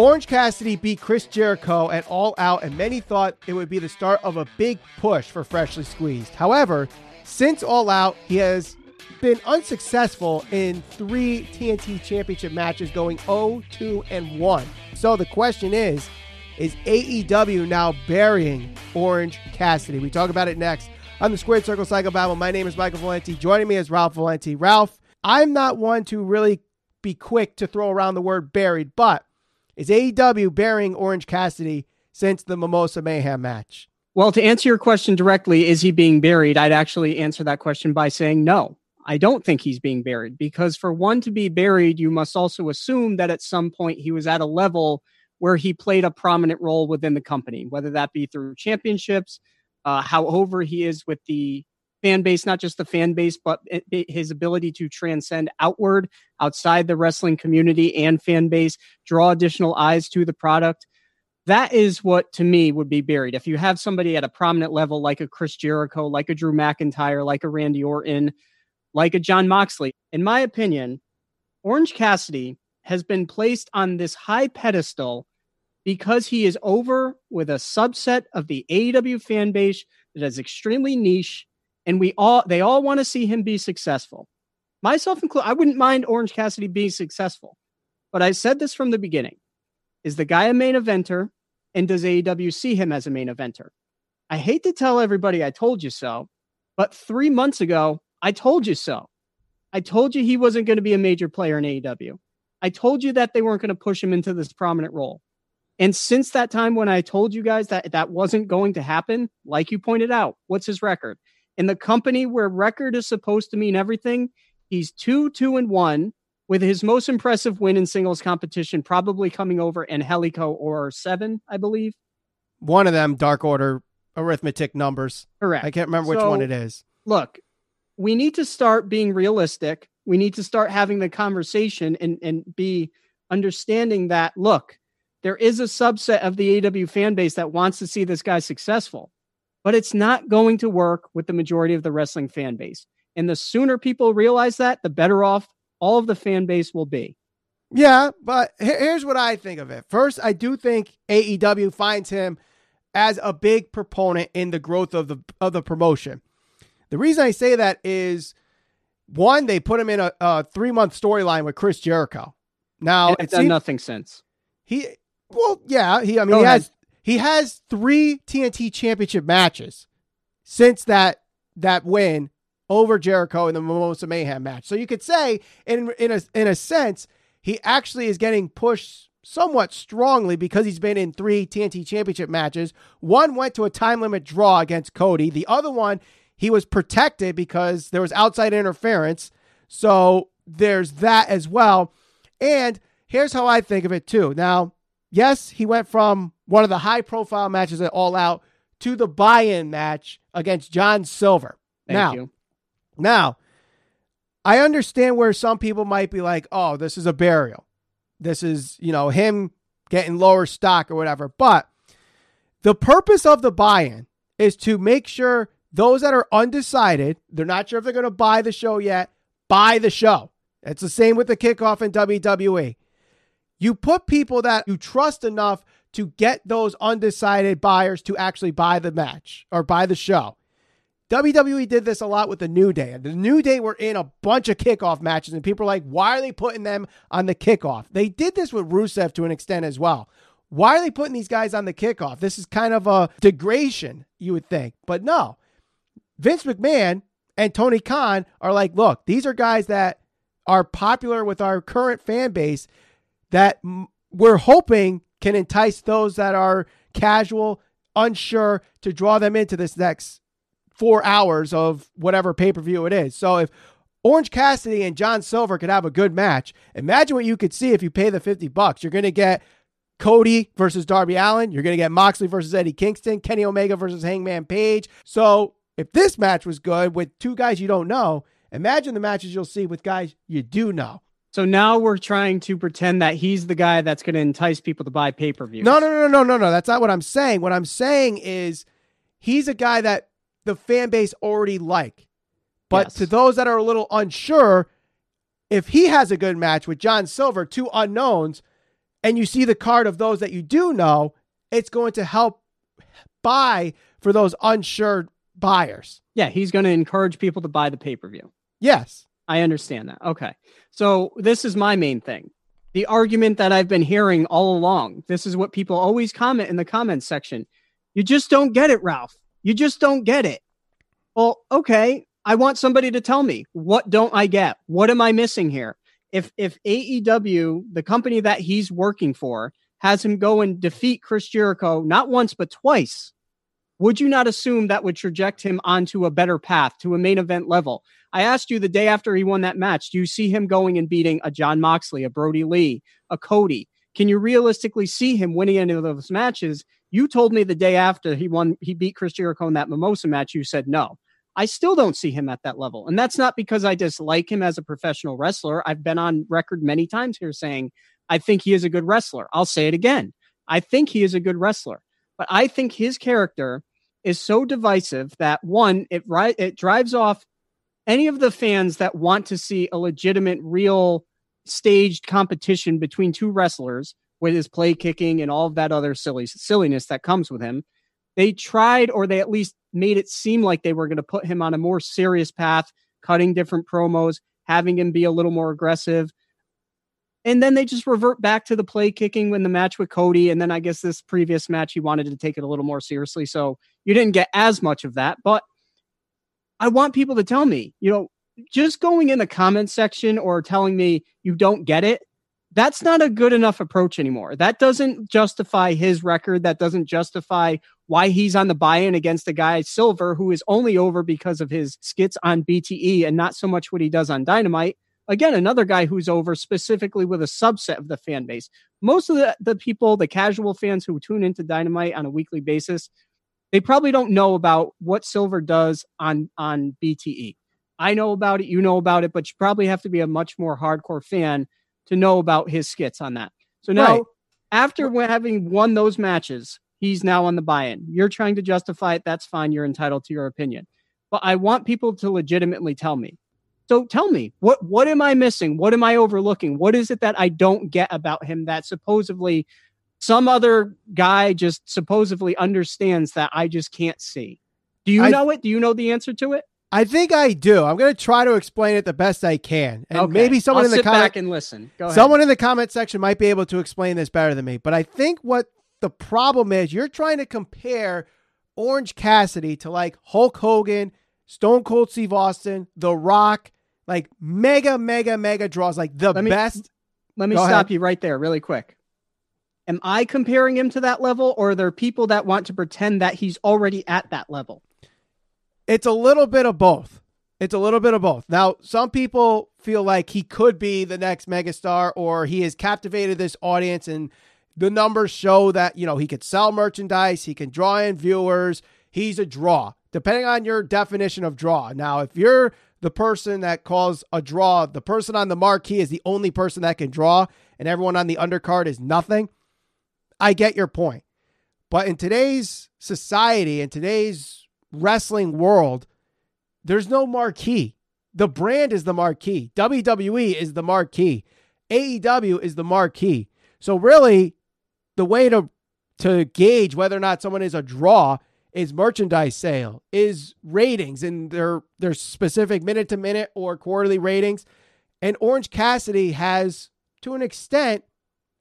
Orange Cassidy beat Chris Jericho at All Out, and many thought it would be the start of a big push for Freshly Squeezed. However, since All Out, he has been unsuccessful in three TNT Championship matches, going 0, 2, and 1. So the question is is AEW now burying Orange Cassidy? We talk about it next on the Squared Circle Psycho Babble. My name is Michael Valenti. Joining me is Ralph Valenti. Ralph, I'm not one to really be quick to throw around the word buried, but is AEW burying Orange Cassidy since the Mimosa Mayhem match? Well, to answer your question directly, is he being buried? I'd actually answer that question by saying no. I don't think he's being buried because for one to be buried, you must also assume that at some point he was at a level where he played a prominent role within the company, whether that be through championships, uh, however he is with the fan base, not just the fan base, but his ability to transcend outward outside the wrestling community and fan base, draw additional eyes to the product. That is what to me would be buried. If you have somebody at a prominent level like a Chris Jericho, like a Drew McIntyre, like a Randy Orton, like a Jon Moxley, in my opinion, Orange Cassidy has been placed on this high pedestal because he is over with a subset of the AEW fan base that is extremely niche and we all they all want to see him be successful. Myself included, I wouldn't mind Orange Cassidy being successful. But I said this from the beginning. Is the guy a main eventer? And does AEW see him as a main eventer? I hate to tell everybody I told you so, but three months ago, I told you so. I told you he wasn't going to be a major player in AEW. I told you that they weren't going to push him into this prominent role. And since that time when I told you guys that that wasn't going to happen, like you pointed out, what's his record? In the company where record is supposed to mean everything, he's 2 2 and 1 with his most impressive win in singles competition probably coming over in Helico or 7, I believe. One of them dark order arithmetic numbers. Correct. I can't remember which one it is. Look, we need to start being realistic. We need to start having the conversation and, and be understanding that, look, there is a subset of the AW fan base that wants to see this guy successful, but it's not going to work with the majority of the wrestling fan base. And the sooner people realize that, the better off all of the fan base will be. Yeah, but here's what I think of it. First, I do think AEW finds him as a big proponent in the growth of the of the promotion. The reason I say that is one, they put him in a, a three month storyline with Chris Jericho. Now it's done nothing since. He well, yeah, he. I mean, Go he ahead. has he has three TNT Championship matches since that that win over Jericho in the Mimosa Mayhem match. So you could say, in in a in a sense, he actually is getting pushed somewhat strongly because he's been in three TNT Championship matches. One went to a time limit draw against Cody. The other one, he was protected because there was outside interference. So there's that as well. And here's how I think of it too. Now, yes, he went from one of the high profile matches at All Out to the buy in match against John Silver. Thank now, you. now, I understand where some people might be like, oh, this is a burial. This is, you know, him getting lower stock or whatever. But the purpose of the buy in is to make sure those that are undecided, they're not sure if they're going to buy the show yet, buy the show. It's the same with the kickoff in WWE. You put people that you trust enough to get those undecided buyers to actually buy the match or buy the show. WWE did this a lot with the New Day. The New Day were in a bunch of kickoff matches, and people are like, why are they putting them on the kickoff? They did this with Rusev to an extent as well. Why are they putting these guys on the kickoff? This is kind of a degradation, you would think. But no, Vince McMahon and Tony Khan are like, look, these are guys that are popular with our current fan base that we're hoping can entice those that are casual, unsure to draw them into this next four hours of whatever pay per view it is. So if Orange Cassidy and John Silver could have a good match, imagine what you could see if you pay the 50 bucks. You're going to get Cody versus Darby Allin. You're going to get Moxley versus Eddie Kingston, Kenny Omega versus Hangman Page. So if this match was good with two guys you don't know, imagine the matches you'll see with guys you do know. So now we're trying to pretend that he's the guy that's going to entice people to buy pay per view. No, no, no, no, no, no. That's not what I'm saying. What I'm saying is he's a guy that the fan base already like. But yes. to those that are a little unsure, if he has a good match with John Silver, two unknowns, and you see the card of those that you do know, it's going to help buy for those unsure buyers. Yeah, he's going to encourage people to buy the pay per view. Yes. I understand that. Okay. So this is my main thing. The argument that I've been hearing all along. This is what people always comment in the comments section. You just don't get it, Ralph. You just don't get it. Well, okay. I want somebody to tell me what don't I get? What am I missing here? If if AEW, the company that he's working for, has him go and defeat Chris Jericho not once but twice, would you not assume that would traject him onto a better path to a main event level? I asked you the day after he won that match, do you see him going and beating a Jon Moxley, a Brodie Lee, a Cody? Can you realistically see him winning any of those matches? You told me the day after he won, he beat Chris Jericho in that Mimosa match. You said no. I still don't see him at that level. And that's not because I dislike him as a professional wrestler. I've been on record many times here saying I think he is a good wrestler. I'll say it again. I think he is a good wrestler. But I think his character is so divisive that one, it it drives off any of the fans that want to see a legitimate, real staged competition between two wrestlers with his play kicking and all of that other silly silliness that comes with him. They tried, or they at least made it seem like they were going to put him on a more serious path, cutting different promos, having him be a little more aggressive. And then they just revert back to the play kicking when the match with Cody. And then I guess this previous match, he wanted to take it a little more seriously. So you didn't get as much of that. But I want people to tell me, you know, just going in the comment section or telling me you don't get it, that's not a good enough approach anymore. That doesn't justify his record. That doesn't justify why he's on the buy in against a guy, Silver, who is only over because of his skits on BTE and not so much what he does on Dynamite. Again, another guy who's over specifically with a subset of the fan base. Most of the, the people, the casual fans who tune into Dynamite on a weekly basis, they probably don't know about what Silver does on on BTE. I know about it, you know about it, but you probably have to be a much more hardcore fan to know about his skits on that. So now, right. after having won those matches, he's now on the buy-in. You're trying to justify it. That's fine. You're entitled to your opinion. But I want people to legitimately tell me. So tell me, what what am I missing? What am I overlooking? What is it that I don't get about him that supposedly some other guy just supposedly understands that I just can't see. Do you I, know it? Do you know the answer to it? I think I do. I'm going to try to explain it the best I can, and okay. maybe someone I'll in the comment and listen. Go ahead. Someone in the comment section might be able to explain this better than me. But I think what the problem is, you're trying to compare Orange Cassidy to like Hulk Hogan, Stone Cold Steve Austin, The Rock, like mega, mega, mega draws, like the let me, best. Let me Go stop ahead. you right there, really quick. Am I comparing him to that level, or are there people that want to pretend that he's already at that level? It's a little bit of both. It's a little bit of both. Now, some people feel like he could be the next megastar, or he has captivated this audience, and the numbers show that you know he could sell merchandise, he can draw in viewers. He's a draw, depending on your definition of draw. Now, if you're the person that calls a draw, the person on the marquee is the only person that can draw, and everyone on the undercard is nothing I get your point. But in today's society, in today's wrestling world, there's no marquee. The brand is the marquee. WWE is the marquee. AEW is the marquee. So really, the way to to gauge whether or not someone is a draw is merchandise sale, is ratings and their their specific minute to minute or quarterly ratings. And Orange Cassidy has, to an extent,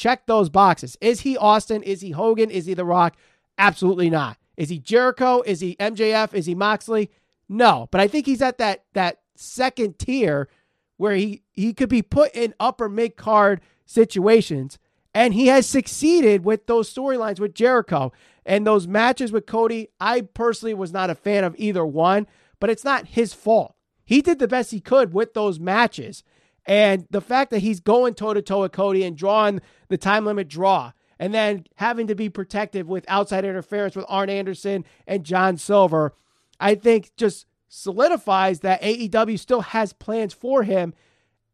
Check those boxes. Is he Austin? Is he Hogan? Is he The Rock? Absolutely not. Is he Jericho? Is he MJF? Is he Moxley? No, but I think he's at that that second tier where he he could be put in upper mid card situations and he has succeeded with those storylines with Jericho and those matches with Cody. I personally was not a fan of either one, but it's not his fault. He did the best he could with those matches. And the fact that he's going toe to toe with Cody and drawing the time limit draw, and then having to be protective with outside interference with Arn Anderson and John Silver, I think just solidifies that AEW still has plans for him.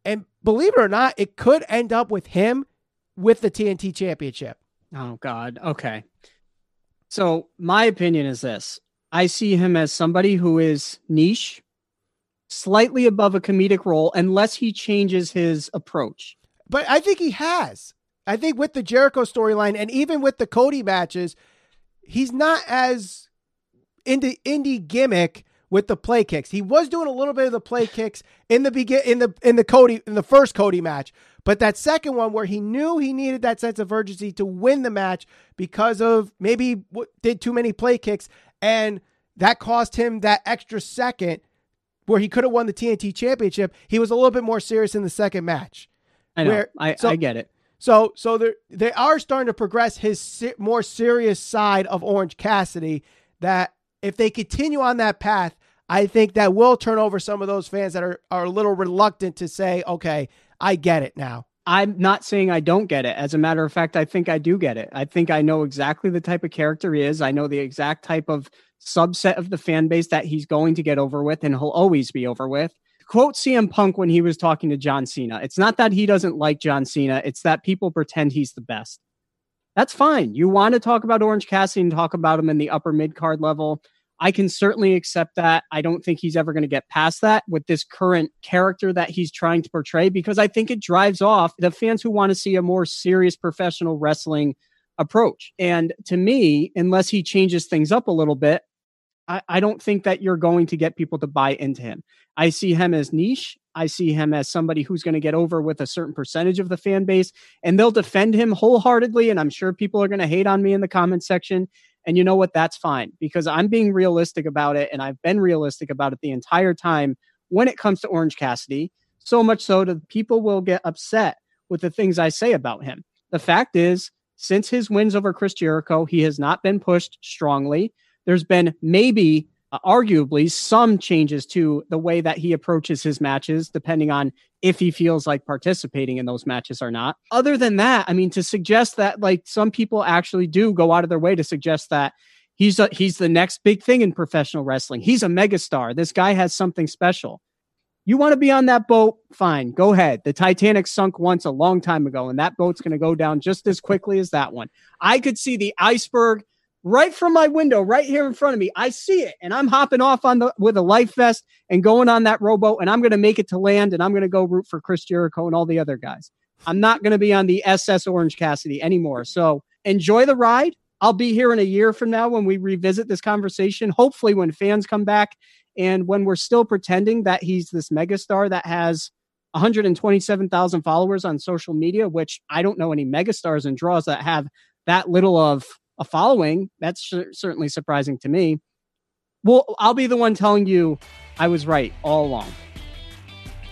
And believe it or not, it could end up with him with the TNT championship. Oh, God. Okay. So, my opinion is this I see him as somebody who is niche, slightly above a comedic role unless he changes his approach. But I think he has. I think with the Jericho storyline and even with the Cody matches, he's not as indie indie gimmick with the play kicks. He was doing a little bit of the play kicks in the begin in the in the Cody in the first Cody match, but that second one where he knew he needed that sense of urgency to win the match because of maybe did too many play kicks and that cost him that extra second where he could have won the TNT championship. He was a little bit more serious in the second match. I know. Where, I, so, I get it. So so they they are starting to progress his more serious side of Orange Cassidy that if they continue on that path, I think that will turn over some of those fans that are, are a little reluctant to say, okay, I get it now. I'm not saying I don't get it. As a matter of fact, I think I do get it. I think I know exactly the type of character he is. I know the exact type of subset of the fan base that he's going to get over with and he'll always be over with. Quote CM Punk when he was talking to John Cena. It's not that he doesn't like John Cena, it's that people pretend he's the best. That's fine. You want to talk about Orange Cassidy and talk about him in the upper mid card level. I can certainly accept that. I don't think he's ever going to get past that with this current character that he's trying to portray because I think it drives off the fans who want to see a more serious professional wrestling approach. And to me, unless he changes things up a little bit, I, I don't think that you're going to get people to buy into him. I see him as niche. I see him as somebody who's going to get over with a certain percentage of the fan base and they'll defend him wholeheartedly. And I'm sure people are going to hate on me in the comment section. And you know what? That's fine because I'm being realistic about it. And I've been realistic about it the entire time when it comes to Orange Cassidy. So much so that people will get upset with the things I say about him. The fact is, since his wins over Chris Jericho, he has not been pushed strongly. There's been maybe uh, arguably some changes to the way that he approaches his matches, depending on if he feels like participating in those matches or not. Other than that, I mean, to suggest that like some people actually do go out of their way to suggest that he's a, he's the next big thing in professional wrestling. He's a megastar. This guy has something special. You want to be on that boat? Fine, go ahead. The Titanic sunk once a long time ago, and that boat's going to go down just as quickly as that one. I could see the iceberg right from my window, right here in front of me. I see it, and I'm hopping off on the with a life vest and going on that rowboat, and I'm going to make it to land, and I'm going to go root for Chris Jericho and all the other guys. I'm not going to be on the SS Orange Cassidy anymore. So enjoy the ride. I'll be here in a year from now when we revisit this conversation. Hopefully, when fans come back and when we're still pretending that he's this megastar that has 127,000 followers on social media, which I don't know any megastars and draws that have that little of a following. That's sh- certainly surprising to me. Well, I'll be the one telling you I was right all along.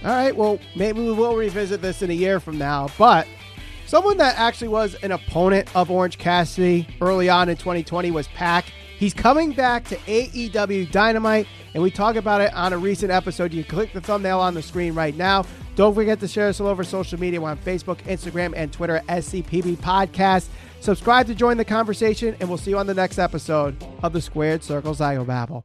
All right. Well, maybe we will revisit this in a year from now. But someone that actually was an opponent of Orange Cassidy early on in 2020 was Pac. He's coming back to AEW Dynamite, and we talk about it on a recent episode. You click the thumbnail on the screen right now. Don't forget to share us all over social media. We're on Facebook, Instagram, and Twitter, SCPB Podcast. Subscribe to join the conversation, and we'll see you on the next episode of the Squared Circle Psychobabble.